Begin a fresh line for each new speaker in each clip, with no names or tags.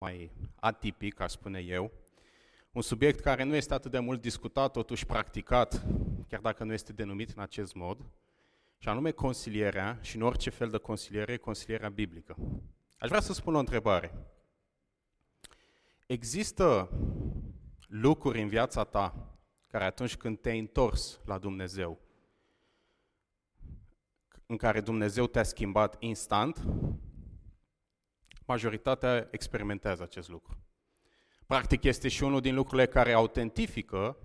mai atipic, aș spune eu, un subiect care nu este atât de mult discutat, totuși practicat, chiar dacă nu este denumit în acest mod, și anume consilierea, și în orice fel de consiliere, consilierea biblică. Aș vrea să spun o întrebare. Există lucruri în viața ta care atunci când te-ai întors la Dumnezeu, în care Dumnezeu te-a schimbat instant, majoritatea experimentează acest lucru. Practic este și unul din lucrurile care autentifică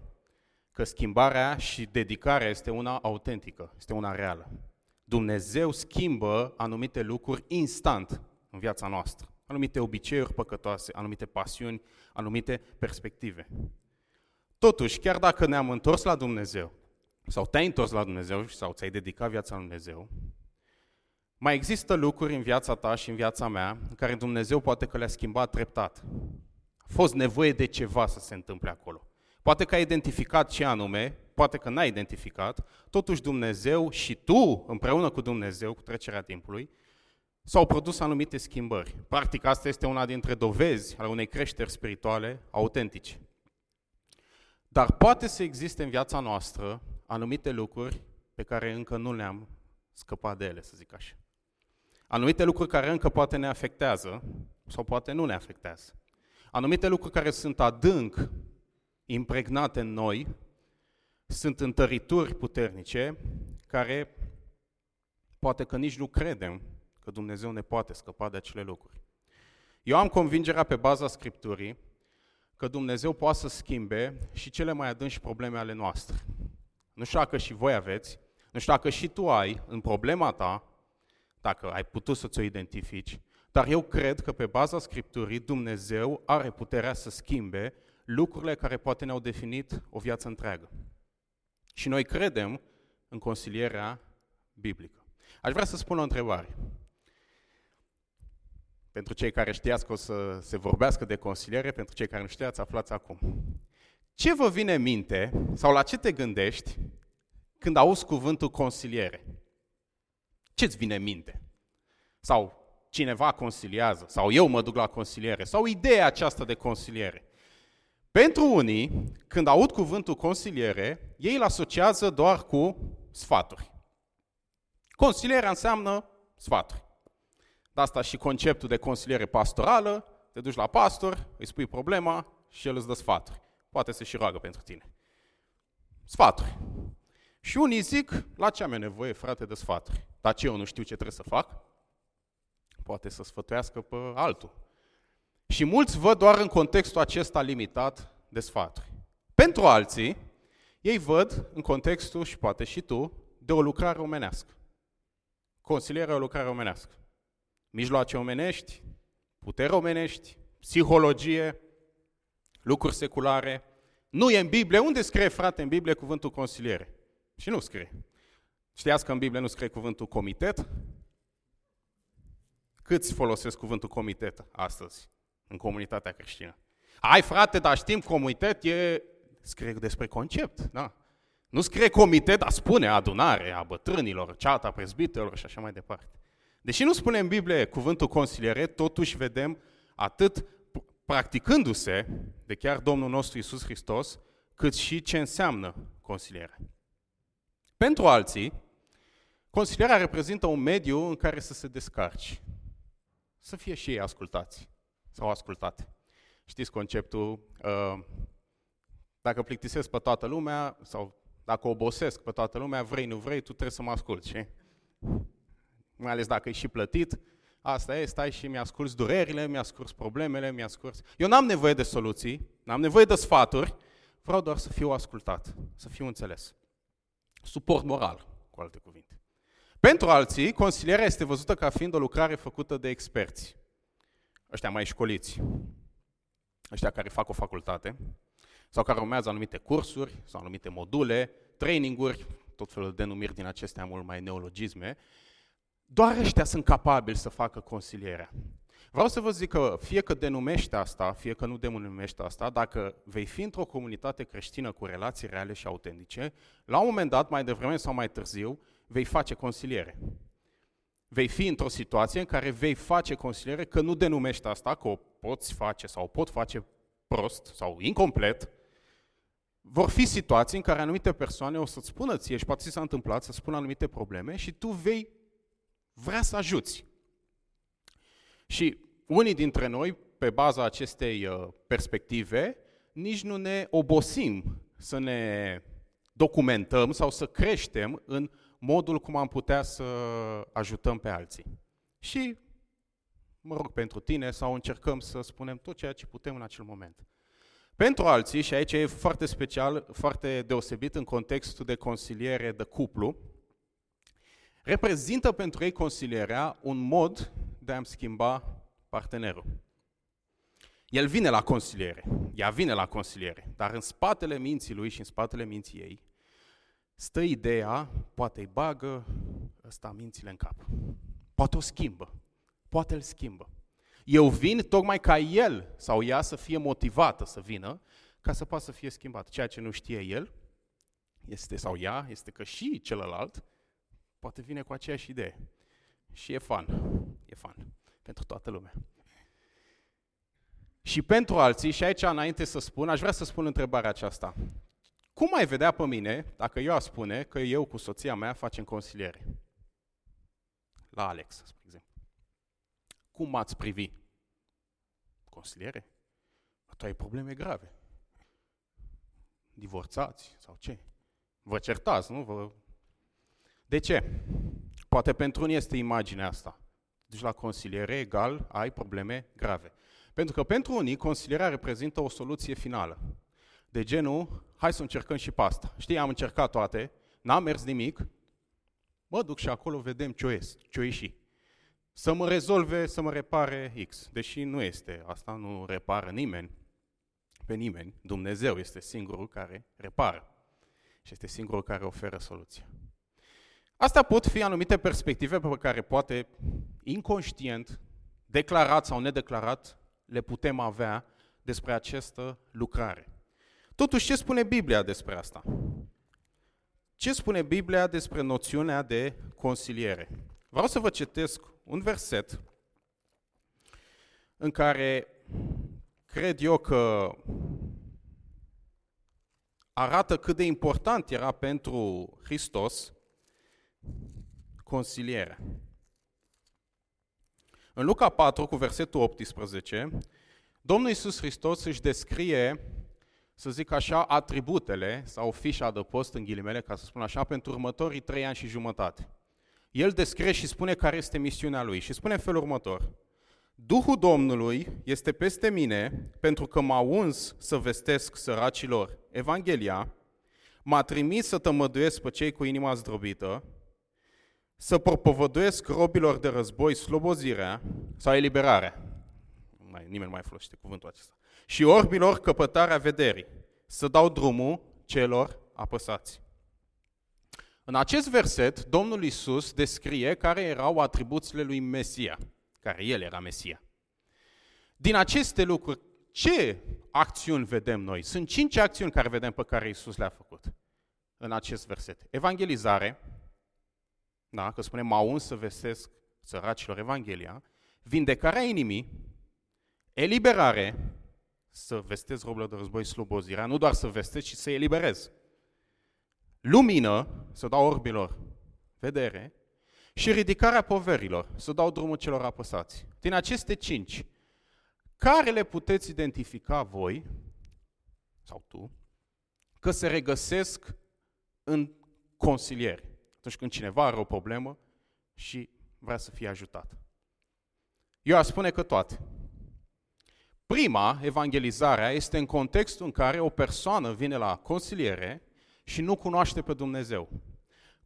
că schimbarea și dedicarea este una autentică, este una reală. Dumnezeu schimbă anumite lucruri instant în viața noastră. Anumite obiceiuri păcătoase, anumite pasiuni, anumite perspective. Totuși, chiar dacă ne-am întors la Dumnezeu, sau te-ai întors la Dumnezeu, sau ți-ai dedicat viața la Dumnezeu, mai există lucruri în viața ta și în viața mea în care Dumnezeu poate că le-a schimbat treptat. A fost nevoie de ceva să se întâmple acolo. Poate că ai identificat ce anume, poate că n-ai identificat, totuși Dumnezeu și tu, împreună cu Dumnezeu, cu trecerea timpului, s-au produs anumite schimbări. Practic, asta este una dintre dovezi ale unei creșteri spirituale autentice. Dar poate să existe în viața noastră anumite lucruri pe care încă nu le-am scăpat de ele, să zic așa. Anumite lucruri care încă poate ne afectează sau poate nu ne afectează. Anumite lucruri care sunt adânc impregnate în noi, sunt întărituri puternice care poate că nici nu credem că Dumnezeu ne poate scăpa de acele lucruri. Eu am convingerea pe baza Scripturii că Dumnezeu poate să schimbe și cele mai adânci probleme ale noastre. Nu știu dacă și voi aveți, nu știu dacă și tu ai în problema ta, dacă ai putut să ți-o identifici, dar eu cred că pe baza Scripturii Dumnezeu are puterea să schimbe lucrurile care poate ne-au definit o viață întreagă. Și noi credem în consilierea biblică. Aș vrea să spun o întrebare. Pentru cei care știați că o să se vorbească de consiliere, pentru cei care nu știați, aflați acum. Ce vă vine în minte sau la ce te gândești când auzi cuvântul consiliere? Ce-ți vine în minte? Sau cineva consiliază, sau eu mă duc la consiliere, sau ideea aceasta de consiliere. Pentru unii, când aud cuvântul consiliere, ei îl asociază doar cu sfaturi. Consilierea înseamnă sfaturi. De asta și conceptul de consiliere pastorală, te duci la pastor, îi spui problema și el îți dă sfaturi. Poate să și roagă pentru tine. Sfaturi. Și unii zic, la ce am eu nevoie, frate, de sfaturi? Dar ce, eu nu știu ce trebuie să fac? Poate să sfătuiască pe altul. Și mulți văd doar în contextul acesta limitat de sfaturi. Pentru alții, ei văd în contextul, și poate și tu, de o lucrare omenească. Consilierea o lucrare omenească. Mijloace omenești, putere omenești, psihologie, lucruri seculare. Nu e în Biblie. Unde scrie, frate, în Biblie cuvântul consiliere? Și nu scrie. Știați că în Biblie nu scrie cuvântul comitet? Câți folosesc cuvântul comitet astăzi în comunitatea creștină? Ai frate, dar știm comitet e... Scrie despre concept, da. Nu scrie comitet, dar spune adunare a bătrânilor, ceata prezbiterilor și așa mai departe. Deși nu spune în Biblie cuvântul consiliere, totuși vedem atât practicându-se de chiar Domnul nostru Isus Hristos, cât și ce înseamnă consilierea. Pentru alții, consilierea reprezintă un mediu în care să se descarci, să fie și ei ascultați sau ascultate. Știți conceptul, uh, dacă plictisesc pe toată lumea sau dacă obosesc pe toată lumea, vrei, nu vrei, tu trebuie să mă asculți, și? Mai ales dacă e și plătit, asta e, stai și mi-asculți durerile, mi-asculți problemele, mi-asculți... Eu n-am nevoie de soluții, n-am nevoie de sfaturi, vreau doar să fiu ascultat, să fiu înțeles. Suport moral, cu alte cuvinte. Pentru alții, consilierea este văzută ca fiind o lucrare făcută de experți. Ăștia mai școliți, ăștia care fac o facultate, sau care urmează anumite cursuri, sau anumite module, traininguri, tot felul de denumiri din acestea mult mai neologisme, doar ăștia sunt capabili să facă consilierea. Vreau să vă zic că fie că denumește asta, fie că nu denumește asta, dacă vei fi într-o comunitate creștină cu relații reale și autentice, la un moment dat, mai devreme sau mai târziu, vei face consiliere. vei fi într-o situație în care vei face consiliere că nu denumești asta, că o poți face sau o pot face prost sau incomplet, vor fi situații în care anumite persoane o să-ți spună ție și poate ți s-a întâmplat să spună anumite probleme și tu vei vrea să ajuți. Și unii dintre noi, pe baza acestei uh, perspective, nici nu ne obosim să ne documentăm sau să creștem în modul cum am putea să ajutăm pe alții. Și mă rog pentru tine sau încercăm să spunem tot ceea ce putem în acel moment. Pentru alții, și aici e foarte special, foarte deosebit în contextul de consiliere de cuplu, reprezintă pentru ei consilierea un mod de a-mi schimba partenerul. El vine la consiliere, ea vine la consiliere, dar în spatele minții lui și în spatele minții ei stă ideea, poate îi bagă ăsta mințile în cap. Poate o schimbă, poate îl schimbă. Eu vin tocmai ca el sau ea să fie motivată să vină, ca să poată să fie schimbat. Ceea ce nu știe el este, sau ea, este că și celălalt poate vine cu aceeași idee. Și e fan. E fan. Pentru toată lumea. Și pentru alții, și aici înainte să spun, aș vrea să spun întrebarea aceasta. Cum ai vedea pe mine dacă eu aș spune că eu cu soția mea facem consiliere? La Alex, spre exemplu. Cum m-ați privi? Consiliere? Tu ai probleme grave. Divorțați sau ce? Vă certați, nu? Vă... De ce? Poate pentru unii este imaginea asta. Deci la consiliere egal ai probleme grave. Pentru că pentru unii consilierea reprezintă o soluție finală. De genul, hai să încercăm și pasta. Știi, am încercat toate, n-am mers nimic, mă duc și acolo vedem ce o ies, ce o ieși. Să mă rezolve, să mă repare X. Deși nu este, asta nu repară nimeni, pe nimeni. Dumnezeu este singurul care repară și este singurul care oferă soluția. Asta pot fi anumite perspective pe care poate inconștient, declarat sau nedeclarat, le putem avea despre această lucrare. Totuși, ce spune Biblia despre asta? Ce spune Biblia despre noțiunea de consiliere? Vreau să vă citesc un verset în care cred eu că arată cât de important era pentru Hristos consilierea. În Luca 4, cu versetul 18, Domnul Iisus Hristos își descrie, să zic așa, atributele sau fișa de post, în ghilimele, ca să spun așa, pentru următorii trei ani și jumătate. El descrie și spune care este misiunea lui și spune în felul următor. Duhul Domnului este peste mine pentru că m-a uns să vestesc săracilor Evanghelia, m-a trimis să tămăduiesc pe cei cu inima zdrobită, să propovăduiesc robilor de război slobozirea sau eliberarea. Mai, nimeni nu mai folosește cuvântul acesta. Și orbilor căpătarea vederii. Să dau drumul celor apăsați. În acest verset, Domnul Isus descrie care erau atribuțiile lui Mesia, care el era Mesia. Din aceste lucruri, ce acțiuni vedem noi? Sunt cinci acțiuni care vedem pe care Isus le-a făcut în acest verset. Evangelizare, da, că spune, m-au uns să vestesc săracilor Evanghelia, vindecarea inimii, eliberare, să vestesc robilor de război slubozirea, nu doar să vestesc, ci să eliberez. Lumină, să dau orbilor vedere, și ridicarea poverilor, să dau drumul celor apăsați. Din aceste cinci, care le puteți identifica voi, sau tu, că se regăsesc în consilieri? atunci când cineva are o problemă și vrea să fie ajutat. Eu aș spune că toate. Prima, evangelizarea, este în contextul în care o persoană vine la consiliere și nu cunoaște pe Dumnezeu.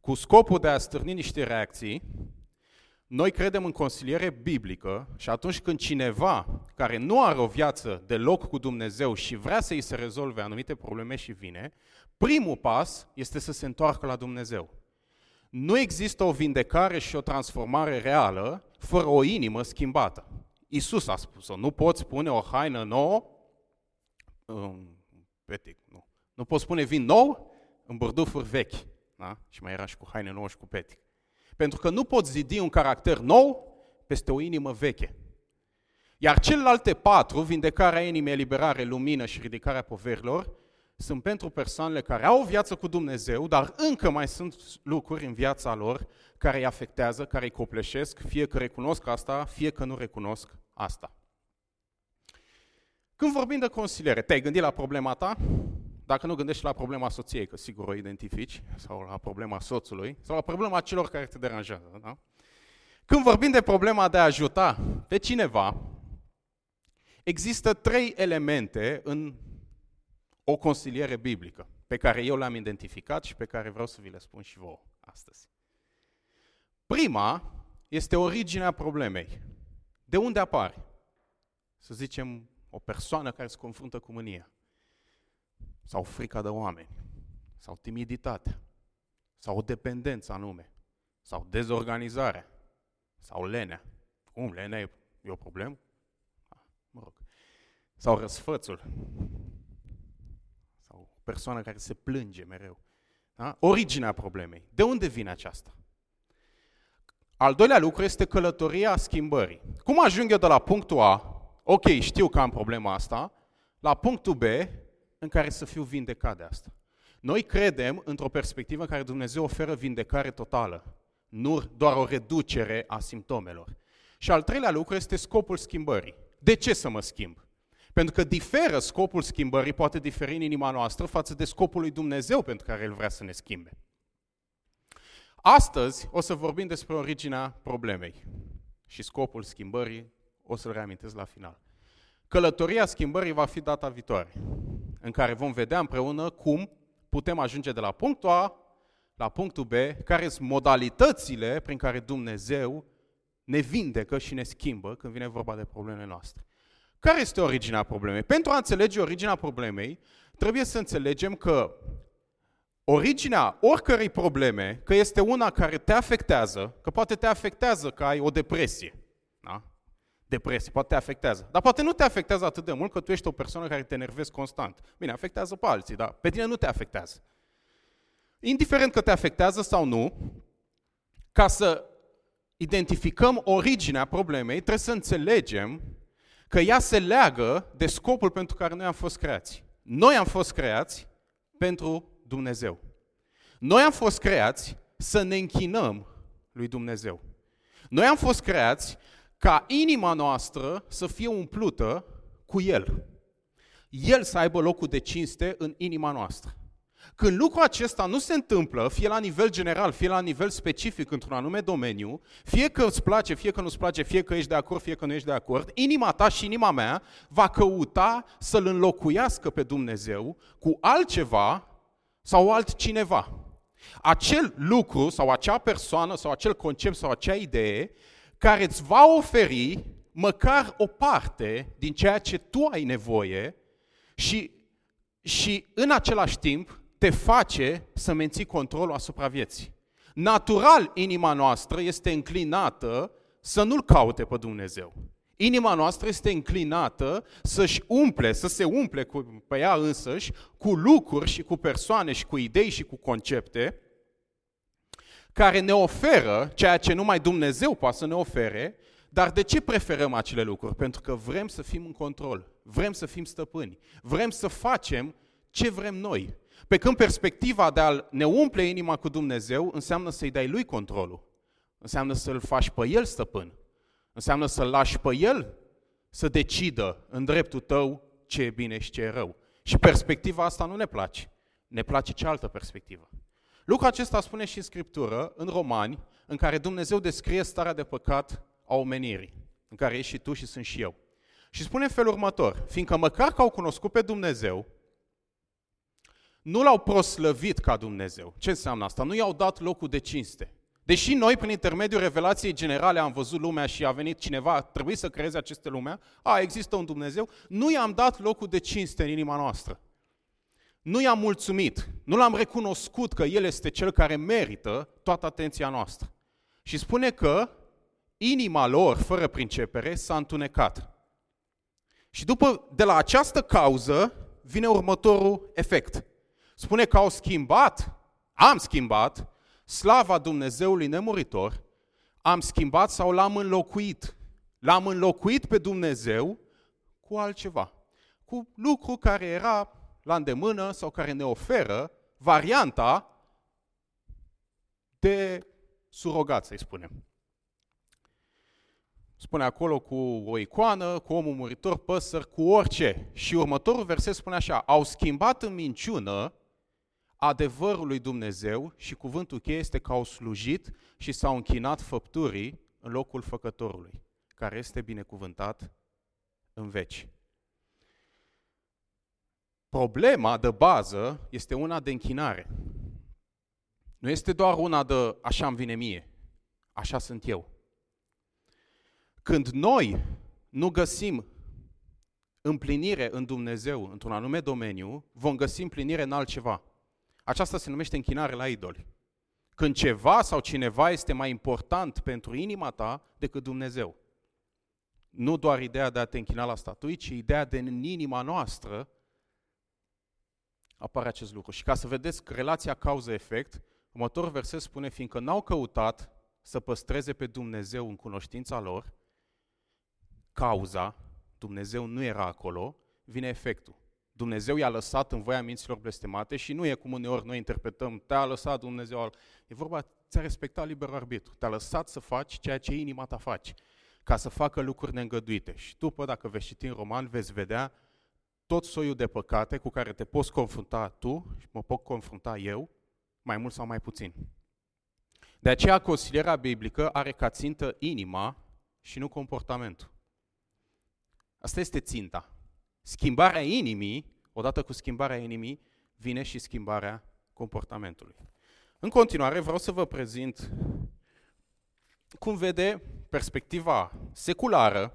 Cu scopul de a stârni niște reacții, noi credem în consiliere biblică și atunci când cineva care nu are o viață deloc cu Dumnezeu și vrea să îi se rezolve anumite probleme și vine, primul pas este să se întoarcă la Dumnezeu. Nu există o vindecare și o transformare reală fără o inimă schimbată. Isus a spus-o, nu poți pune o haină nouă, um, petic, nu. Nu poți pune vin nou în burdufuri vechi. Da? Și mai era și cu haine nouă și cu petic. Pentru că nu poți zidi un caracter nou peste o inimă veche. Iar celelalte patru, vindecarea inimii, eliberare, lumină și ridicarea poverilor, sunt pentru persoanele care au o viață cu Dumnezeu, dar încă mai sunt lucruri în viața lor care îi afectează, care îi copleșesc, fie că recunosc asta, fie că nu recunosc asta. Când vorbim de consiliere, te-ai gândit la problema ta? Dacă nu gândești la problema soției, că sigur o identifici, sau la problema soțului, sau la problema celor care te deranjează, da? Când vorbim de problema de a ajuta pe cineva, există trei elemente în o consiliere biblică, pe care eu le-am identificat și pe care vreau să vi le spun și vouă astăzi. Prima este originea problemei. De unde apare? Să zicem, o persoană care se confruntă cu mânia, sau frica de oameni, sau timiditatea, sau o dependență anume, sau dezorganizarea, sau lenea. Cum, lenea e, e o problemă? Ah, mă rog. Sau răsfățul, sau o persoană care se plânge mereu. Da? Originea problemei. De unde vine aceasta? Al doilea lucru este călătoria schimbării. Cum ajung eu de la punctul A ok, știu că am problema asta, la punctul B în care să fiu vindecat de asta. Noi credem într-o perspectivă în care Dumnezeu oferă vindecare totală, nu doar o reducere a simptomelor. Și al treilea lucru este scopul schimbării. De ce să mă schimb? Pentru că diferă scopul schimbării, poate diferi în inima noastră față de scopul lui Dumnezeu pentru care El vrea să ne schimbe. Astăzi o să vorbim despre originea problemei și scopul schimbării o să-l reamintesc la final. Călătoria schimbării va fi data viitoare, în care vom vedea împreună cum putem ajunge de la punctul A la punctul B, care sunt modalitățile prin care Dumnezeu ne vindecă și ne schimbă când vine vorba de problemele noastre. Care este originea problemei? Pentru a înțelege originea problemei, trebuie să înțelegem că originea oricărei probleme, că este una care te afectează, că poate te afectează că ai o depresie, da? depresie, poate te afectează. Dar poate nu te afectează atât de mult că tu ești o persoană care te enervezi constant. Bine, afectează pe alții, dar pe tine nu te afectează. Indiferent că te afectează sau nu, ca să identificăm originea problemei, trebuie să înțelegem că ea se leagă de scopul pentru care noi am fost creați. Noi am fost creați pentru Dumnezeu. Noi am fost creați să ne închinăm lui Dumnezeu. Noi am fost creați ca inima noastră să fie umplută cu El. El să aibă locul de cinste în inima noastră. Când lucrul acesta nu se întâmplă, fie la nivel general, fie la nivel specific într-un anume domeniu, fie că îți place, fie că nu-ți place, fie că ești de acord, fie că nu ești de acord, inima ta și inima mea va căuta să-L înlocuiască pe Dumnezeu cu altceva sau altcineva. Acel lucru sau acea persoană sau acel concept sau acea idee care îți va oferi măcar o parte din ceea ce tu ai nevoie și, și în același timp te face să menții controlul asupra vieții. Natural, inima noastră este înclinată să nu-L caute pe Dumnezeu. Inima noastră este înclinată să-și umple, să se umple cu, pe ea însăși cu lucruri și cu persoane și cu idei și cu concepte care ne oferă ceea ce numai Dumnezeu poate să ne ofere, dar de ce preferăm acele lucruri? Pentru că vrem să fim în control, vrem să fim stăpâni, vrem să facem ce vrem noi. Pe când perspectiva de a ne umple inima cu Dumnezeu înseamnă să-i dai lui controlul, înseamnă să-l faci pe el stăpân, înseamnă să-l lași pe el să decidă în dreptul tău ce e bine și ce e rău. Și perspectiva asta nu ne place, ne place cealaltă perspectivă. Lucrul acesta spune și în Scriptură, în Romani, în care Dumnezeu descrie starea de păcat a omenirii, în care ești și tu și sunt și eu. Și spune în felul următor, fiindcă măcar că au cunoscut pe Dumnezeu, nu l-au proslăvit ca Dumnezeu. Ce înseamnă asta? Nu i-au dat locul de cinste. Deși noi, prin intermediul revelației generale, am văzut lumea și a venit cineva, trebuie să creeze aceste lumea, a, există un Dumnezeu, nu i-am dat locul de cinste în inima noastră nu i-am mulțumit, nu l-am recunoscut că El este Cel care merită toată atenția noastră. Și spune că inima lor, fără pricepere, s-a întunecat. Și după, de la această cauză, vine următorul efect. Spune că au schimbat, am schimbat, slava Dumnezeului nemuritor, am schimbat sau l-am înlocuit. L-am înlocuit pe Dumnezeu cu altceva. Cu lucru care era la îndemână sau care ne oferă varianta de surogat, să-i spunem. Spune acolo cu o icoană, cu omul muritor, păsări, cu orice. Și următorul verset spune așa, au schimbat în minciună adevărul lui Dumnezeu și cuvântul cheie este că au slujit și s-au închinat făpturii în locul făcătorului, care este binecuvântat în veci. Problema de bază este una de închinare. Nu este doar una de așa îmi vine mie, așa sunt eu. Când noi nu găsim împlinire în Dumnezeu într-un anume domeniu, vom găsi împlinire în altceva. Aceasta se numește închinare la idoli. Când ceva sau cineva este mai important pentru inima ta decât Dumnezeu. Nu doar ideea de a te închina la statui, ci ideea de în inima noastră apare acest lucru. Și ca să vedeți relația cauză-efect, următorul verset spune, fiindcă n-au căutat să păstreze pe Dumnezeu în cunoștința lor, cauza, Dumnezeu nu era acolo, vine efectul. Dumnezeu i-a lăsat în voia minților blestemate și nu e cum uneori noi interpretăm, te-a lăsat Dumnezeu. E vorba, ți-a respectat liberul arbitru, te-a lăsat să faci ceea ce inima ta face, ca să facă lucruri neîngăduite. Și după, dacă vei citi în roman, veți vedea tot soiul de păcate cu care te poți confrunta tu și mă pot confrunta eu, mai mult sau mai puțin. De aceea, consilierea biblică are ca țintă inima și nu comportamentul. Asta este ținta. Schimbarea inimii, odată cu schimbarea inimii, vine și schimbarea comportamentului. În continuare, vreau să vă prezint cum vede perspectiva seculară,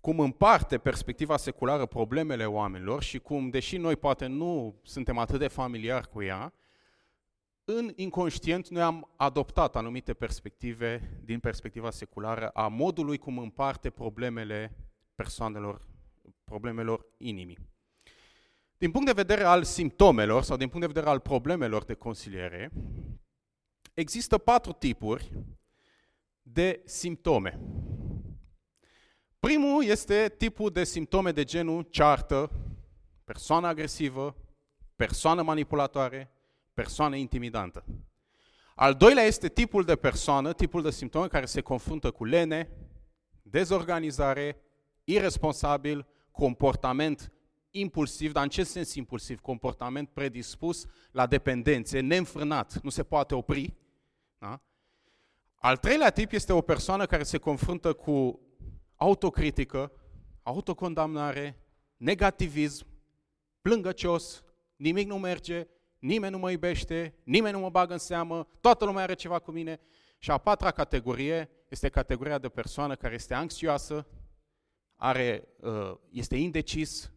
cum împarte perspectiva seculară problemele oamenilor și cum, deși noi poate nu suntem atât de familiari cu ea, în inconștient noi am adoptat anumite perspective din perspectiva seculară a modului cum împarte problemele persoanelor problemelor inimii. Din punct de vedere al simptomelor sau din punct de vedere al problemelor de consiliere, există patru tipuri de simptome. Primul este tipul de simptome de genul ceartă, persoană agresivă, persoană manipulatoare, persoană intimidantă. Al doilea este tipul de persoană, tipul de simptome care se confruntă cu lene, dezorganizare, irresponsabil, comportament impulsiv, dar în ce sens impulsiv? Comportament predispus la dependențe, neînfrânat, nu se poate opri. Da? Al treilea tip este o persoană care se confruntă cu autocritică, autocondamnare, negativism, plângăcios, nimic nu merge, nimeni nu mă iubește, nimeni nu mă bagă în seamă, toată lumea are ceva cu mine. Și a patra categorie este categoria de persoană care este anxioasă, are, uh, este indecis,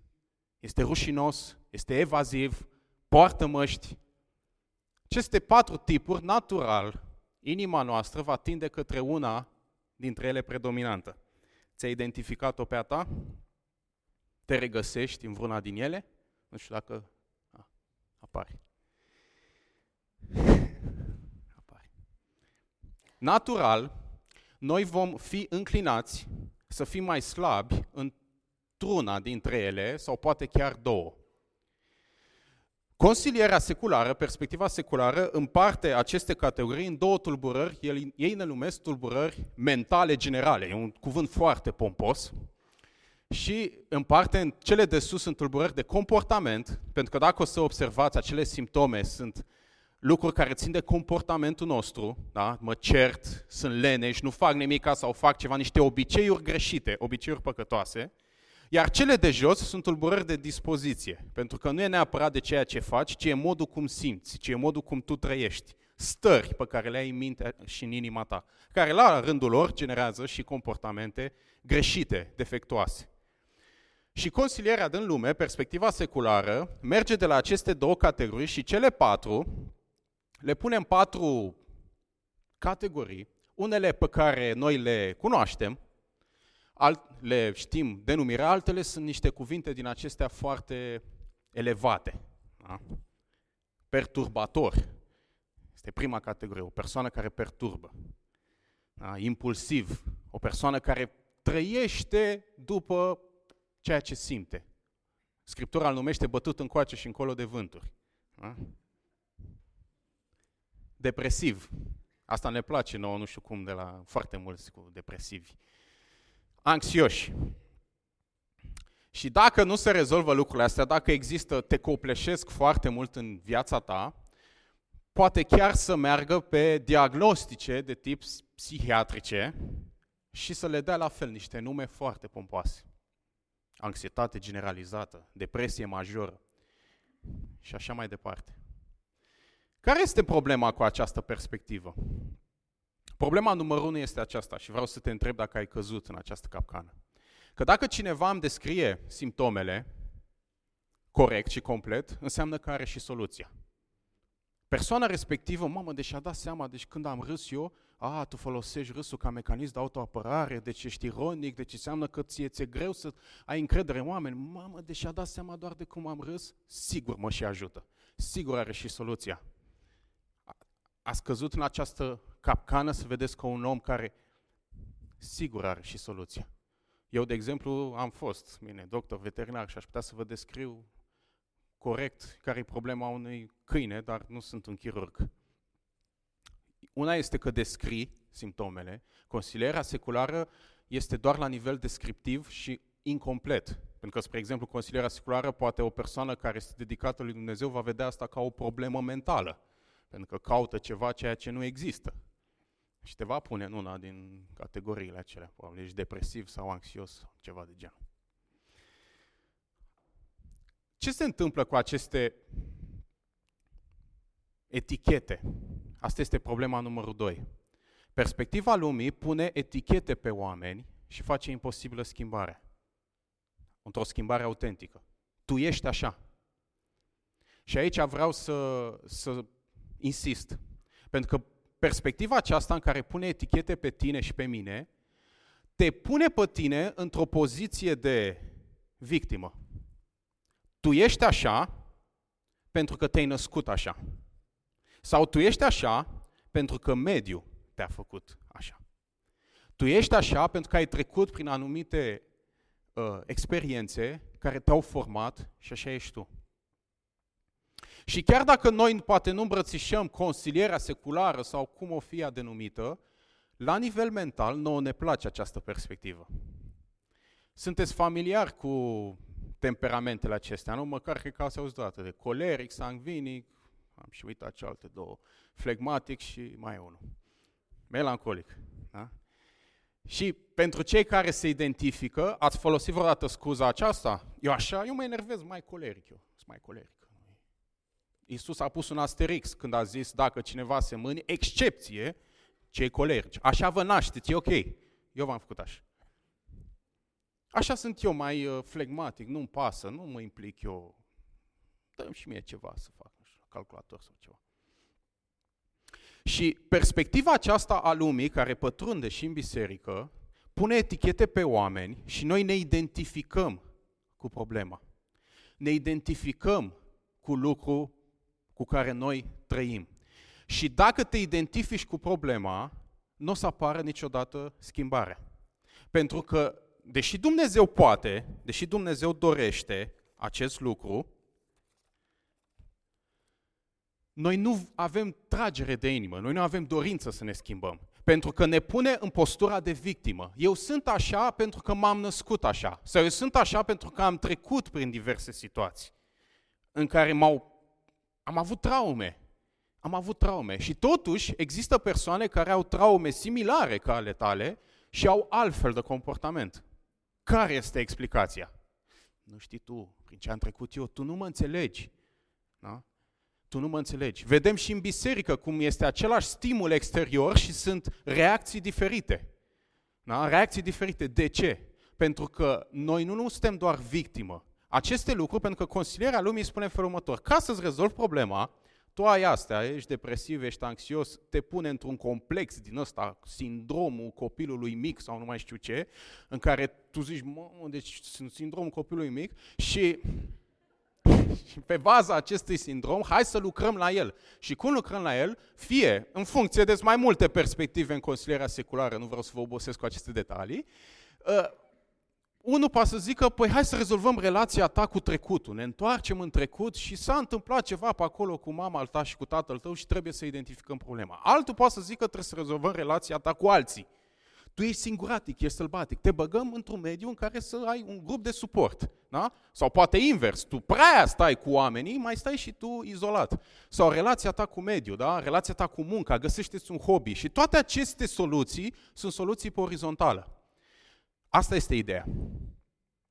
este rușinos, este evaziv, poartă măști. Aceste patru tipuri, natural, inima noastră va tinde către una dintre ele predominantă. Ți-ai identificat-o pe a ta? Te regăsești în vreuna din ele? Nu știu dacă a, apare. apare. Natural, noi vom fi înclinați să fim mai slabi într-una dintre ele sau poate chiar două. Consilierea seculară, perspectiva seculară, împarte aceste categorii în două tulburări, ei ne numesc tulburări mentale generale, e un cuvânt foarte pompos, și împarte în cele de sus în tulburări de comportament, pentru că dacă o să observați, acele simptome sunt lucruri care țin de comportamentul nostru, da? mă cert, sunt leneș, nu fac nimic sau fac ceva, niște obiceiuri greșite, obiceiuri păcătoase, iar cele de jos sunt tulburări de dispoziție, pentru că nu e neapărat de ceea ce faci, ci e modul cum simți, ci e modul cum tu trăiești, stări pe care le ai în minte și în inima ta, care la rândul lor generează și comportamente greșite, defectuoase. Și consilierea din lume, perspectiva seculară, merge de la aceste două categorii și cele patru le punem patru categorii, unele pe care noi le cunoaștem, le știm denumirea, altele sunt niște cuvinte din acestea foarte elevate. Da? Perturbator. Este prima categorie, o persoană care perturbă. Da? Impulsiv, o persoană care trăiește după ceea ce simte. Scriptura îl numește bătut încoace și încolo de vânturi. Da? Depresiv. Asta ne place nouă, nu știu cum, de la foarte mulți cu depresivi. Anxioși. Și dacă nu se rezolvă lucrurile astea, dacă există, te copleșesc foarte mult în viața ta, poate chiar să meargă pe diagnostice de tip psihiatrice și să le dea la fel niște nume foarte pompoase. Anxietate generalizată, depresie majoră și așa mai departe. Care este problema cu această perspectivă? Problema numărul unu este aceasta și vreau să te întreb dacă ai căzut în această capcană. Că dacă cineva îmi descrie simptomele corect și complet, înseamnă că are și soluția. Persoana respectivă, mamă, deci a dat seama, deci când am râs eu, a, tu folosești râsul ca mecanism de autoapărare, deci ești ironic, deci înseamnă că ție ți-e greu să ai încredere în oameni. Mamă, deci a dat seama doar de cum am râs, sigur mă și ajută. Sigur are și soluția. A scăzut în această capcană să vedeți că un om care sigur are și soluția. Eu, de exemplu, am fost, bine, doctor veterinar și aș putea să vă descriu corect care e problema unui câine, dar nu sunt un chirurg. Una este că descrii simptomele, consilierea seculară este doar la nivel descriptiv și incomplet. Pentru că, spre exemplu, consilierea seculară, poate o persoană care este dedicată lui Dumnezeu va vedea asta ca o problemă mentală, pentru că caută ceva ceea ce nu există. Și te va pune în una din categoriile acelea, probabil ești depresiv sau anxios sau ceva de genul. Ce se întâmplă cu aceste etichete? Asta este problema numărul 2. Perspectiva lumii pune etichete pe oameni și face imposibilă schimbarea. Într-o schimbare autentică. Tu ești așa. Și aici vreau să, să insist. Pentru că perspectiva aceasta în care pune etichete pe tine și pe mine, te pune pe tine într-o poziție de victimă. Tu ești așa pentru că te-ai născut așa. Sau tu ești așa pentru că mediul te-a făcut așa. Tu ești așa pentru că ai trecut prin anumite uh, experiențe care te-au format și așa ești tu. Și chiar dacă noi poate nu îmbrățișăm consilierea seculară sau cum o fi ea denumită, la nivel mental nouă ne place această perspectivă. Sunteți familiari cu temperamentele acestea, nu? Măcar cred că ați auzit dată de coleric, sangvinic, am și uitat cealaltă două, flegmatic și mai unul. Melancolic. Da? Și pentru cei care se identifică, ați folosit vreodată scuza aceasta? Eu așa, eu mă enervez mai coleric, eu sunt mai coleric. Iisus a pus un asterix când a zis, dacă cineva se mâni, excepție, cei colerici. Așa vă nașteți, e ok. Eu v-am făcut așa. Așa sunt eu mai uh, flegmatic, nu-mi pasă, nu mă implic eu. Dăm și mie ceva să fac, nu știu, calculator sau ceva. Și perspectiva aceasta a lumii, care pătrunde și în biserică, pune etichete pe oameni și noi ne identificăm cu problema. Ne identificăm cu lucru cu care noi trăim. Și dacă te identifici cu problema, nu o să apară niciodată schimbarea. Pentru că, deși Dumnezeu poate, deși Dumnezeu dorește acest lucru, noi nu avem tragere de inimă, noi nu avem dorință să ne schimbăm. Pentru că ne pune în postura de victimă. Eu sunt așa pentru că m-am născut așa. Sau eu sunt așa pentru că am trecut prin diverse situații în care m-au am avut traume. Am avut traume. Și totuși există persoane care au traume similare ca ale tale și au altfel de comportament. Care este explicația? Nu știi tu, prin ce am trecut eu, tu nu mă înțelegi. Da? Tu nu mă înțelegi. Vedem și în biserică cum este același stimul exterior și sunt reacții diferite. Da? Reacții diferite. De ce? Pentru că noi nu, nu suntem doar victimă, aceste lucruri pentru că consilierea lumii spune în felul următor. Ca să-ți rezolvi problema, tu ai astea, ești depresiv, ești anxios, te pune într-un complex din ăsta, sindromul copilului mic sau nu mai știu ce, în care tu zici, mă, deci sunt sindromul copilului mic și și pe baza acestui sindrom, hai să lucrăm la el. Și cum lucrăm la el? Fie, în funcție de mai multe perspective în consilierea seculară, nu vreau să vă obosesc cu aceste detalii, uh, unul poate să zică, păi hai să rezolvăm relația ta cu trecutul, ne întoarcem în trecut și s-a întâmplat ceva pe acolo cu mama ta și cu tatăl tău și trebuie să identificăm problema. Altul poate să zică, trebuie să rezolvăm relația ta cu alții. Tu ești singuratic, ești sălbatic. Te băgăm într-un mediu în care să ai un grup de suport. Da? Sau poate invers, tu prea stai cu oamenii, mai stai și tu izolat. Sau relația ta cu mediul, da? relația ta cu munca, găsește-ți un hobby. Și toate aceste soluții sunt soluții pe orizontală. Asta este ideea.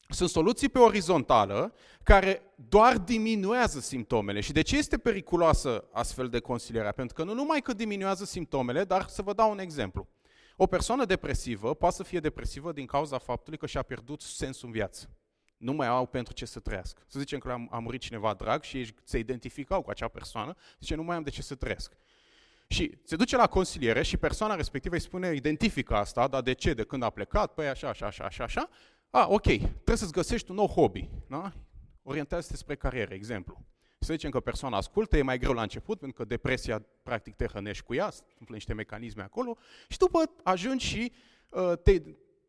Sunt soluții pe orizontală care doar diminuează simptomele. Și de ce este periculoasă astfel de consiliere? Pentru că nu numai că diminuează simptomele, dar să vă dau un exemplu. O persoană depresivă poate să fie depresivă din cauza faptului că și-a pierdut sensul în viață. Nu mai au pentru ce să trăiască. Să zicem că a murit cineva drag și ei se identificau cu acea persoană, zice nu mai am de ce să trăiesc. Și se duce la consiliere și persoana respectivă îi spune, identifică asta, dar de ce, de când a plecat, păi așa, așa, așa, așa, așa. A, ok, trebuie să-ți găsești un nou hobby, da? Orientează-te spre carieră, exemplu. Să zicem că persoana ascultă, e mai greu la început, pentru că depresia practic te hrănești cu ea, întâmplă niște mecanisme acolo, și după ajungi și uh, te,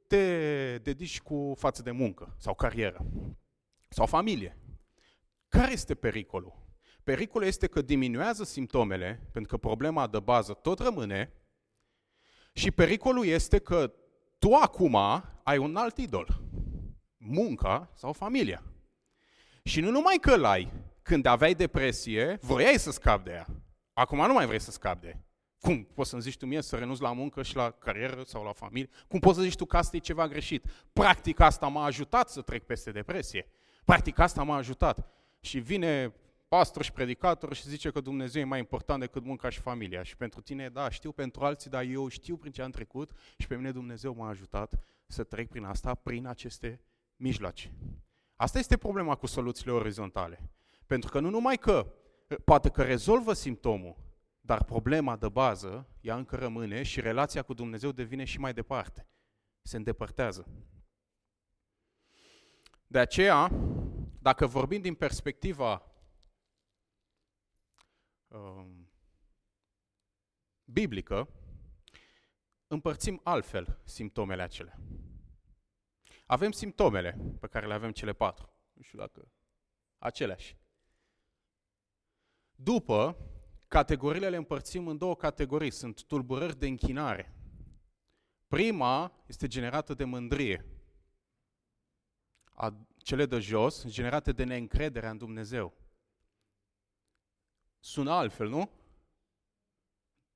te dedici cu față de muncă sau carieră sau familie. Care este pericolul? Pericolul este că diminuează simptomele, pentru că problema de bază tot rămâne, și pericolul este că tu acum ai un alt idol, munca sau familia. Și nu numai că l-ai, când aveai depresie, voiai să scapi de ea. Acum nu mai vrei să scapi de ea. Cum poți să-mi zici tu mie să renunți la muncă și la carieră sau la familie? Cum poți să zici tu că asta e ceva greșit? Practic asta m-a ajutat să trec peste depresie. Practic asta m-a ajutat. Și vine pastor și predicator și zice că Dumnezeu e mai important decât munca și familia. Și pentru tine, da, știu pentru alții, dar eu știu prin ce am trecut și pe mine Dumnezeu m-a ajutat să trec prin asta, prin aceste mijloace. Asta este problema cu soluțiile orizontale. Pentru că nu numai că poate că rezolvă simptomul, dar problema de bază, ea încă rămâne și relația cu Dumnezeu devine și mai departe. Se îndepărtează. De aceea, dacă vorbim din perspectiva um, biblică, împărțim altfel simptomele acelea. Avem simptomele pe care le avem cele patru. Nu știu dacă aceleași. După, categoriile le împărțim în două categorii. Sunt tulburări de închinare. Prima este generată de mândrie. A, cele de jos, generate de neîncrederea în Dumnezeu sună altfel, nu?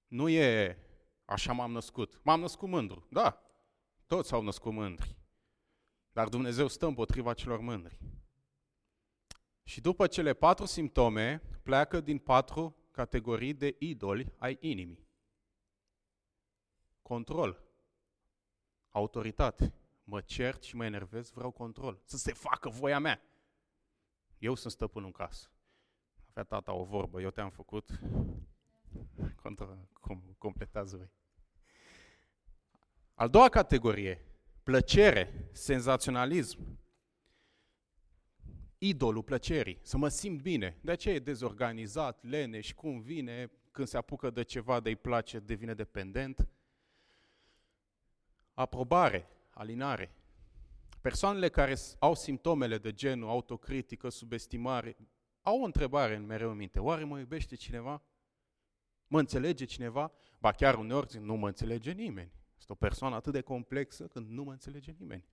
Nu e așa m-am născut. M-am născut mândru. Da, toți s-au născut mândri. Dar Dumnezeu stă împotriva celor mândri. Și după cele patru simptome, pleacă din patru categorii de idoli ai inimii. Control. Autoritate. Mă cert și mă enervez, vreau control. Să se facă voia mea. Eu sunt stăpânul în casă avea tata o vorbă, eu te-am făcut, contra, cum, completează voi. Al doua categorie, plăcere, senzaționalism, idolul plăcerii, să mă simt bine. De aceea e dezorganizat, leneș, cum vine, când se apucă de ceva de îi place, devine dependent. Aprobare, alinare. Persoanele care au simptomele de genul autocritică, subestimare, au o întrebare în mereu în minte. Oare mă iubește cineva? Mă înțelege cineva? Ba chiar uneori zic, nu mă înțelege nimeni. Este o persoană atât de complexă când nu mă înțelege nimeni.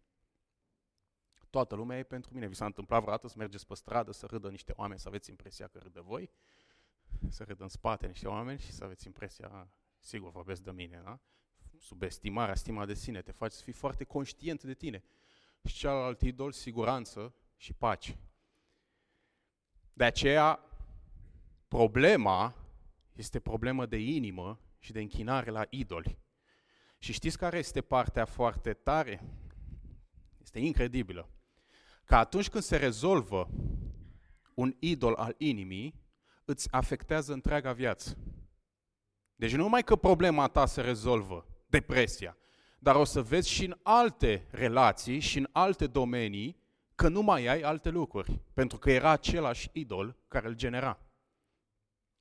Toată lumea e pentru mine. Vi s-a întâmplat vreodată să mergeți pe stradă, să râdă niște oameni, să aveți impresia că râdă voi? Să râdă în spate niște oameni și să aveți impresia, sigur vorbesc de mine, da? Subestimarea, stima de sine, te faci să fii foarte conștient de tine. Și celălalt idol, siguranță și pace. De aceea, problema este problemă de inimă și de închinare la idoli. Și știți care este partea foarte tare? Este incredibilă. Că atunci când se rezolvă un idol al inimii, îți afectează întreaga viață. Deci nu numai că problema ta se rezolvă, depresia, dar o să vezi și în alte relații și în alte domenii că nu mai ai alte lucruri, pentru că era același idol care îl genera.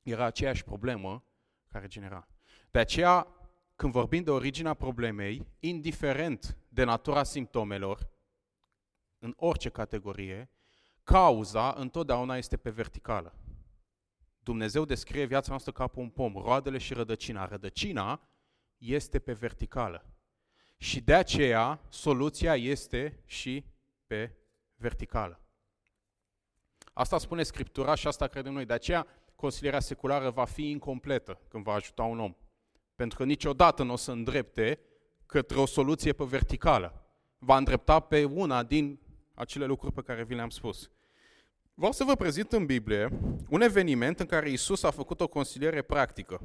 Era aceeași problemă care genera. De aceea, când vorbim de originea problemei, indiferent de natura simptomelor, în orice categorie, cauza întotdeauna este pe verticală. Dumnezeu descrie viața noastră ca pe un pom, roadele și rădăcina. Rădăcina este pe verticală. Și de aceea soluția este și pe verticală. Asta spune Scriptura și asta credem noi. De aceea consilierea seculară va fi incompletă când va ajuta un om. Pentru că niciodată nu o să îndrepte către o soluție pe verticală. Va îndrepta pe una din acele lucruri pe care vi le-am spus. Vreau să vă prezint în Biblie un eveniment în care Isus a făcut o consiliere practică.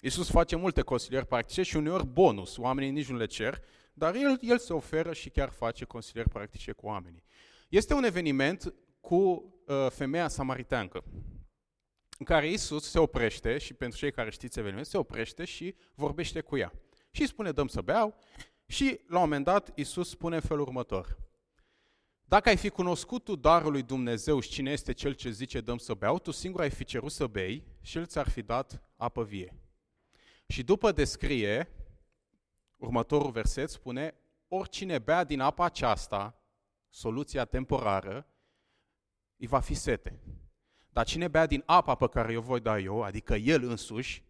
Isus face multe consilieri practice și uneori bonus, oamenii nici nu le cer, dar el, el se oferă și chiar face consilieri practice cu oamenii. Este un eveniment cu uh, femeia samariteancă, în care Isus se oprește, și pentru cei care știți eveniment, se oprește și vorbește cu ea. Și îi spune, dăm să beau, și la un moment dat Isus spune în felul următor. Dacă ai fi cunoscut tu darul lui Dumnezeu și cine este cel ce zice dăm să beau, tu singur ai fi cerut să bei și el ți-ar fi dat apă vie. Și după descrie, următorul verset spune, oricine bea din apa aceasta, soluția temporară, îi va fi sete. Dar cine bea din apa pe care o voi da eu, adică el însuși,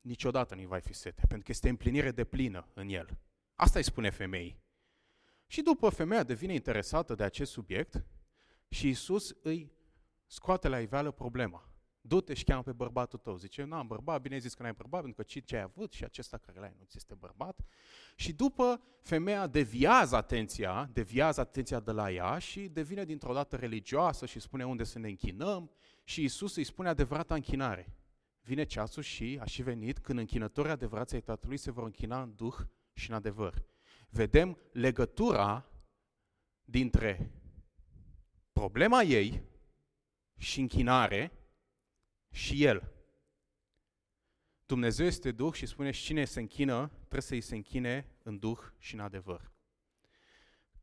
niciodată nu-i va fi sete, pentru că este împlinire de plină în el. Asta îi spune femeii. Și după femeia devine interesată de acest subiect și Isus îi scoate la iveală problema. Du-te și cheamă pe bărbatul tău. Zice, nu am bărbat, bine ai zis că n-ai bărbat, pentru că ce ai avut și acesta care l-ai nu ți este bărbat. Și după, femeia deviază atenția, deviază atenția de la ea și devine dintr-o dată religioasă și spune unde să ne închinăm și Isus îi spune adevărata închinare. Vine ceasul și a și venit când închinătorii adevărați ai Tatălui se vor închina în duh și în adevăr. Vedem legătura dintre problema ei și închinare și El. Dumnezeu este Duh și spune și cine se închină, trebuie să-i se închine în Duh și în adevăr.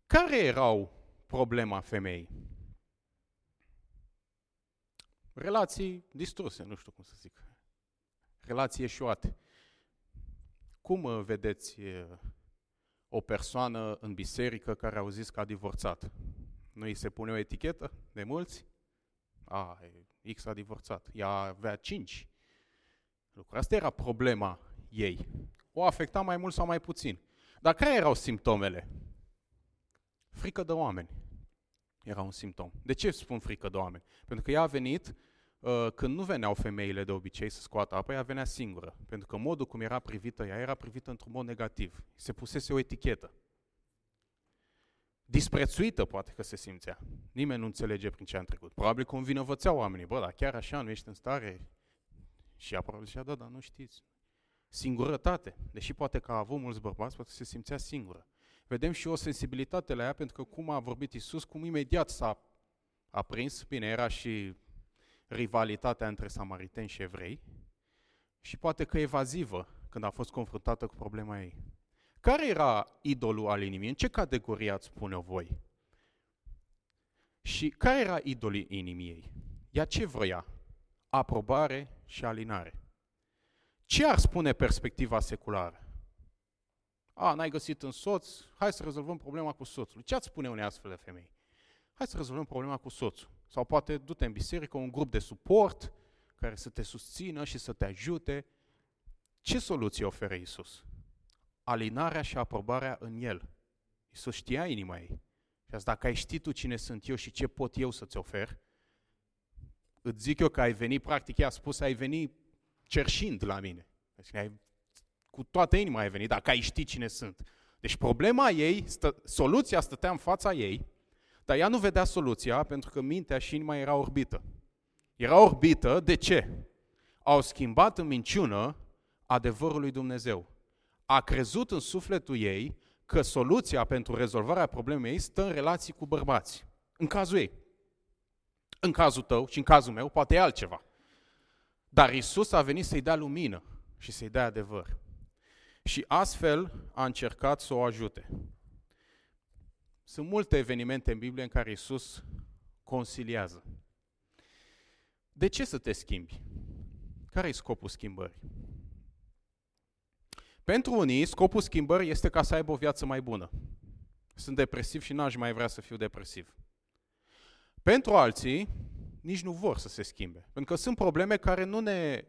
Care erau problema femeii? Relații distruse, nu știu cum să zic. Relații eșuate. Cum uh, vedeți uh, o persoană în biserică care au zis că a divorțat? Nu îi se pune o etichetă de mulți? A, X a divorțat. Ea avea 5 lucruri. Asta era problema ei. O afecta mai mult sau mai puțin. Dar care erau simptomele? Frică de oameni era un simptom. De ce spun frică de oameni? Pentru că ea a venit uh, când nu veneau femeile de obicei să scoată apă, ea venea singură. Pentru că modul cum era privită ea era privită într-un mod negativ. Se pusese o etichetă. Disprețuită poate că se simțea. Nimeni nu înțelege prin ce a trecut. Probabil că învinovățeau oamenii. Bă, dar chiar așa nu ești în stare? Și ea probabil zicea, da, dar nu știți. Singurătate. Deși poate că a avut mulți bărbați, poate că se simțea singură. Vedem și o sensibilitate la ea, pentru că cum a vorbit Isus, cum imediat s-a aprins, bine, era și rivalitatea între samariteni și evrei, și poate că evazivă când a fost confruntată cu problema ei. Care era idolul al inimii? În ce categorie ați spune-o voi? Și care era idolul inimii ei? Ea ce vroia? Aprobare și alinare. Ce ar spune perspectiva seculară? A, n-ai găsit în soț, hai să rezolvăm problema cu soțul. Ce ați spune unei astfel de femei? Hai să rezolvăm problema cu soțul. Sau poate du-te în biserică, un grup de suport care să te susțină și să te ajute. Ce soluție oferă Isus? Alinarea și aprobarea în El. Iisus știa inima ei. Și asta, dacă ai ști tu cine sunt eu și ce pot eu să-ți ofer, îți zic eu că ai venit, practic ea a spus, ai venit cerșind la mine. Deci ai, cu toată inima ai venit, dacă ai ști cine sunt. Deci problema ei, stă, soluția stătea în fața ei, dar ea nu vedea soluția pentru că mintea și inima era orbită. Era orbită, de ce? Au schimbat în minciună adevărul lui Dumnezeu a crezut în sufletul ei că soluția pentru rezolvarea problemei ei stă în relații cu bărbați. În cazul ei. În cazul tău și în cazul meu poate e altceva. Dar Isus a venit să-i dea lumină și să-i dea adevăr. Și astfel a încercat să o ajute. Sunt multe evenimente în Biblie în care Isus consiliază. De ce să te schimbi? Care e scopul schimbării? Pentru unii, scopul schimbării este ca să aibă o viață mai bună. Sunt depresiv și n-aș mai vrea să fiu depresiv. Pentru alții, nici nu vor să se schimbe. Pentru că sunt probleme care nu ne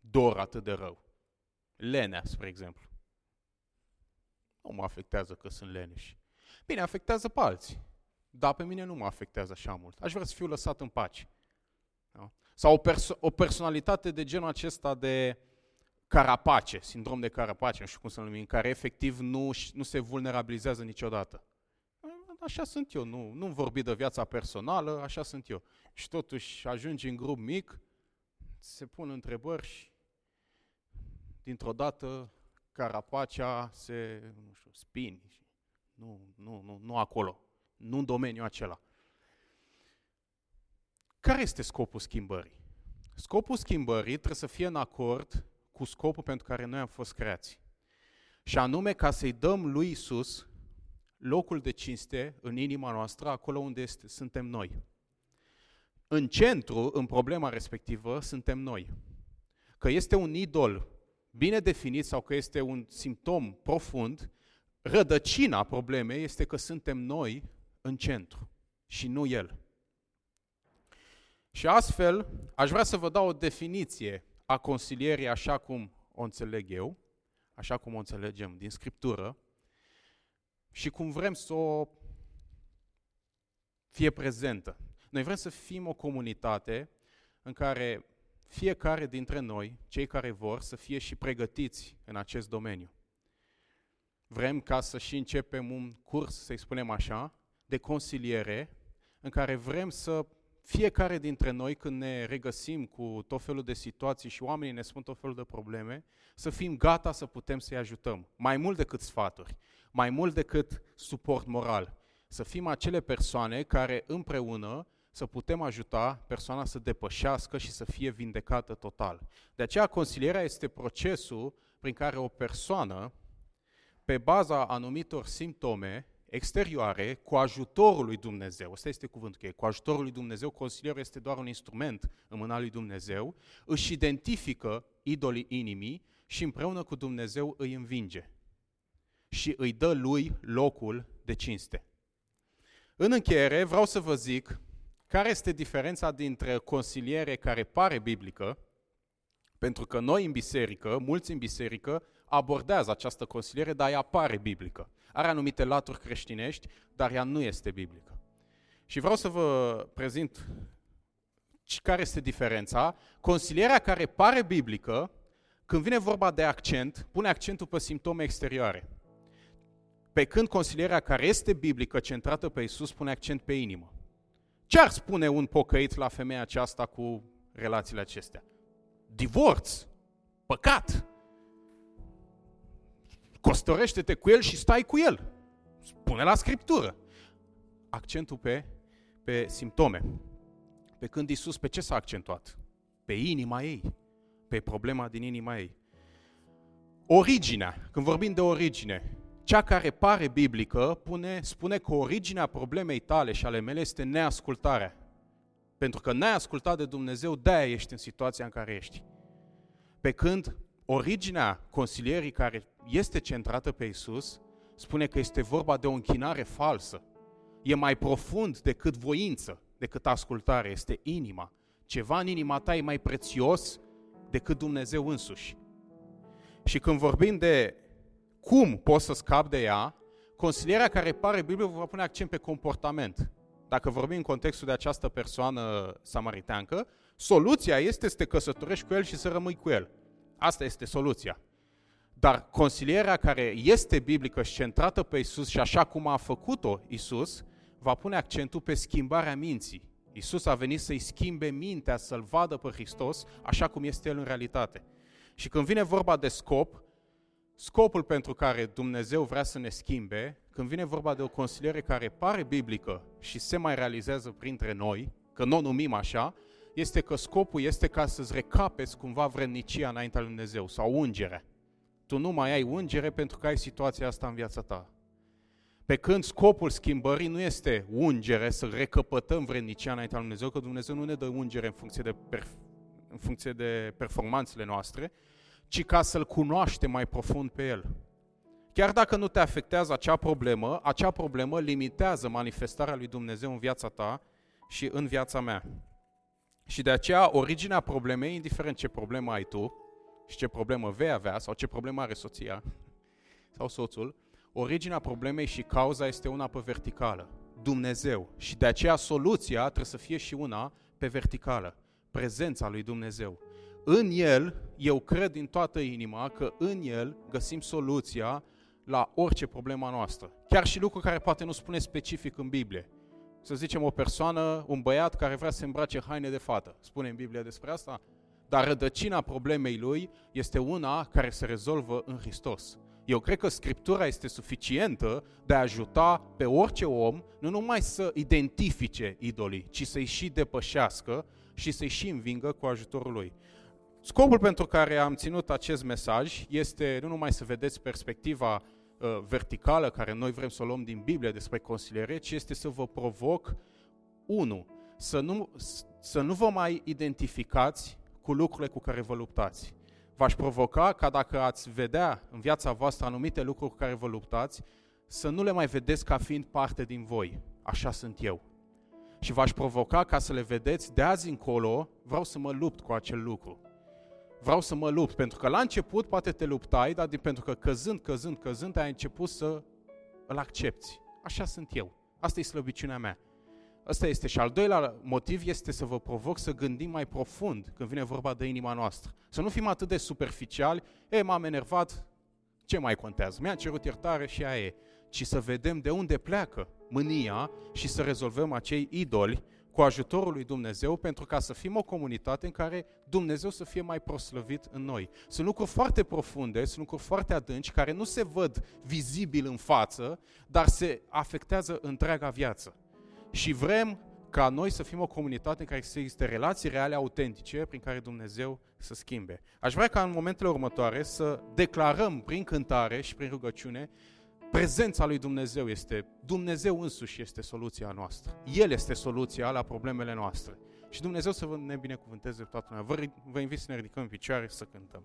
dor atât de rău. Lenea, spre exemplu. Nu mă afectează că sunt leneși. Bine, afectează pe alții. Dar pe mine nu mă afectează așa mult. Aș vrea să fiu lăsat în pace. Da? Sau o, perso- o personalitate de genul acesta de carapace, sindrom de carapace, nu știu cum să numim, în care efectiv nu, nu se vulnerabilizează niciodată. Așa sunt eu, nu, nu vorbi de viața personală, așa sunt eu. Și totuși ajungi în grup mic, se pun întrebări și dintr-o dată carapacea se, nu știu, spini. Nu, nu, nu, nu acolo, nu în domeniul acela. Care este scopul schimbării? Scopul schimbării trebuie să fie în acord cu scopul pentru care noi am fost creați. Și anume ca să-i dăm lui Isus locul de cinste în inima noastră, acolo unde este, suntem noi. În centru, în problema respectivă, suntem noi. Că este un idol bine definit sau că este un simptom profund, rădăcina problemei este că suntem noi în centru și nu el. Și astfel, aș vrea să vă dau o definiție a consilierii așa cum o înțeleg eu, așa cum o înțelegem din Scriptură, și cum vrem să o fie prezentă. Noi vrem să fim o comunitate în care fiecare dintre noi, cei care vor, să fie și pregătiți în acest domeniu. Vrem ca să și începem un curs, să-i spunem așa, de consiliere, în care vrem să fiecare dintre noi, când ne regăsim cu tot felul de situații și oamenii ne spun tot felul de probleme, să fim gata să putem să-i ajutăm. Mai mult decât sfaturi, mai mult decât suport moral. Să fim acele persoane care împreună să putem ajuta persoana să depășească și să fie vindecată total. De aceea, consilierea este procesul prin care o persoană, pe baza anumitor simptome exterioare, cu ajutorul lui Dumnezeu, ăsta este cuvântul cheie, cu ajutorul lui Dumnezeu, consilierul este doar un instrument în mâna lui Dumnezeu, își identifică idolii inimii și împreună cu Dumnezeu îi învinge și îi dă lui locul de cinste. În încheiere, vreau să vă zic care este diferența dintre consiliere care pare biblică, pentru că noi în biserică, mulți în biserică, abordează această consiliere, dar ea pare biblică. Are anumite laturi creștinești, dar ea nu este biblică. Și vreau să vă prezint care este diferența. Consilierea care pare biblică, când vine vorba de accent, pune accentul pe simptome exterioare. Pe când consilierea care este biblică, centrată pe Isus, pune accent pe inimă. Ce ar spune un pocăit la femeia aceasta cu relațiile acestea? Divorț, păcat, costărește-te cu el și stai cu el. Spune la Scriptură. Accentul pe, pe simptome. Pe când Isus pe ce s-a accentuat? Pe inima ei, pe problema din inima ei. Originea, când vorbim de origine, cea care pare biblică pune, spune că originea problemei tale și ale mele este neascultarea. Pentru că n-ai ascultat de Dumnezeu, de-aia ești în situația în care ești. Pe când originea consilierii care este centrată pe Isus spune că este vorba de o închinare falsă. E mai profund decât voință, decât ascultare, este inima. Ceva în inima ta e mai prețios decât Dumnezeu însuși. Și când vorbim de cum poți să scapi de ea, consilierea care pare Biblie va pune accent pe comportament. Dacă vorbim în contextul de această persoană samariteancă, soluția este să te căsătorești cu el și să rămâi cu el. Asta este soluția. Dar consilierea care este biblică și centrată pe Isus și așa cum a făcut-o Isus, va pune accentul pe schimbarea minții. Isus a venit să-i schimbe mintea, să-L vadă pe Hristos așa cum este El în realitate. Și când vine vorba de scop, scopul pentru care Dumnezeu vrea să ne schimbe, când vine vorba de o consiliere care pare biblică și se mai realizează printre noi, că nu o numim așa, este că scopul este ca să-ți recapeți cumva vrednicia înaintea lui Dumnezeu sau ungere. Tu nu mai ai ungere pentru că ai situația asta în viața ta. Pe când scopul schimbării nu este ungere, să recăpătăm vrednicia înaintea lui Dumnezeu, că Dumnezeu nu ne dă ungere în funcție de, perf- în funcție de performanțele noastre, ci ca să-L cunoaștem mai profund pe El. Chiar dacă nu te afectează acea problemă, acea problemă limitează manifestarea lui Dumnezeu în viața ta și în viața mea. Și de aceea, originea problemei, indiferent ce problemă ai tu și ce problemă vei avea sau ce problemă are soția sau soțul, originea problemei și cauza este una pe verticală, Dumnezeu. Și de aceea soluția trebuie să fie și una pe verticală, prezența lui Dumnezeu. În El, eu cred din toată inima că în El găsim soluția la orice problemă noastră. Chiar și lucruri care poate nu spune specific în Biblie. Să zicem o persoană, un băiat care vrea să îmbrace haine de fată. Spune în Biblie despre asta? Dar rădăcina problemei lui este una care se rezolvă în Hristos. Eu cred că Scriptura este suficientă de a ajuta pe orice om nu numai să identifice idolii, ci să-i și depășească și să-i și învingă cu ajutorul lui. Scopul pentru care am ținut acest mesaj este nu numai să vedeți perspectiva uh, verticală care noi vrem să o luăm din Biblie despre consiliere, ci este să vă provoc, unu, să nu, să nu vă mai identificați cu lucrurile cu care vă luptați. V-aș provoca ca dacă ați vedea în viața voastră anumite lucruri cu care vă luptați, să nu le mai vedeți ca fiind parte din voi. Așa sunt eu. Și v-aș provoca ca să le vedeți de azi încolo, vreau să mă lupt cu acel lucru vreau să mă lupt. Pentru că la început poate te luptai, dar din, pentru că căzând, căzând, căzând, ai început să îl accepti. Așa sunt eu. Asta e slăbiciunea mea. Asta este. Și al doilea motiv este să vă provoc să gândim mai profund când vine vorba de inima noastră. Să nu fim atât de superficiali, e, m-am enervat, ce mai contează? Mi-a cerut iertare și aia e. Ci să vedem de unde pleacă mânia și să rezolvăm acei idoli cu ajutorul lui Dumnezeu pentru ca să fim o comunitate în care Dumnezeu să fie mai proslăvit în noi. Sunt lucruri foarte profunde, sunt lucruri foarte adânci care nu se văd vizibil în față, dar se afectează întreaga viață. Și vrem ca noi să fim o comunitate în care să existe relații reale, autentice, prin care Dumnezeu să schimbe. Aș vrea ca în momentele următoare să declarăm prin cântare și prin rugăciune Prezența lui Dumnezeu este, Dumnezeu însuși este soluția noastră. El este soluția la problemele noastre. Și Dumnezeu să ne binecuvânteze toată lumea. Vă, vă invit să ne ridicăm în picioare și să cântăm.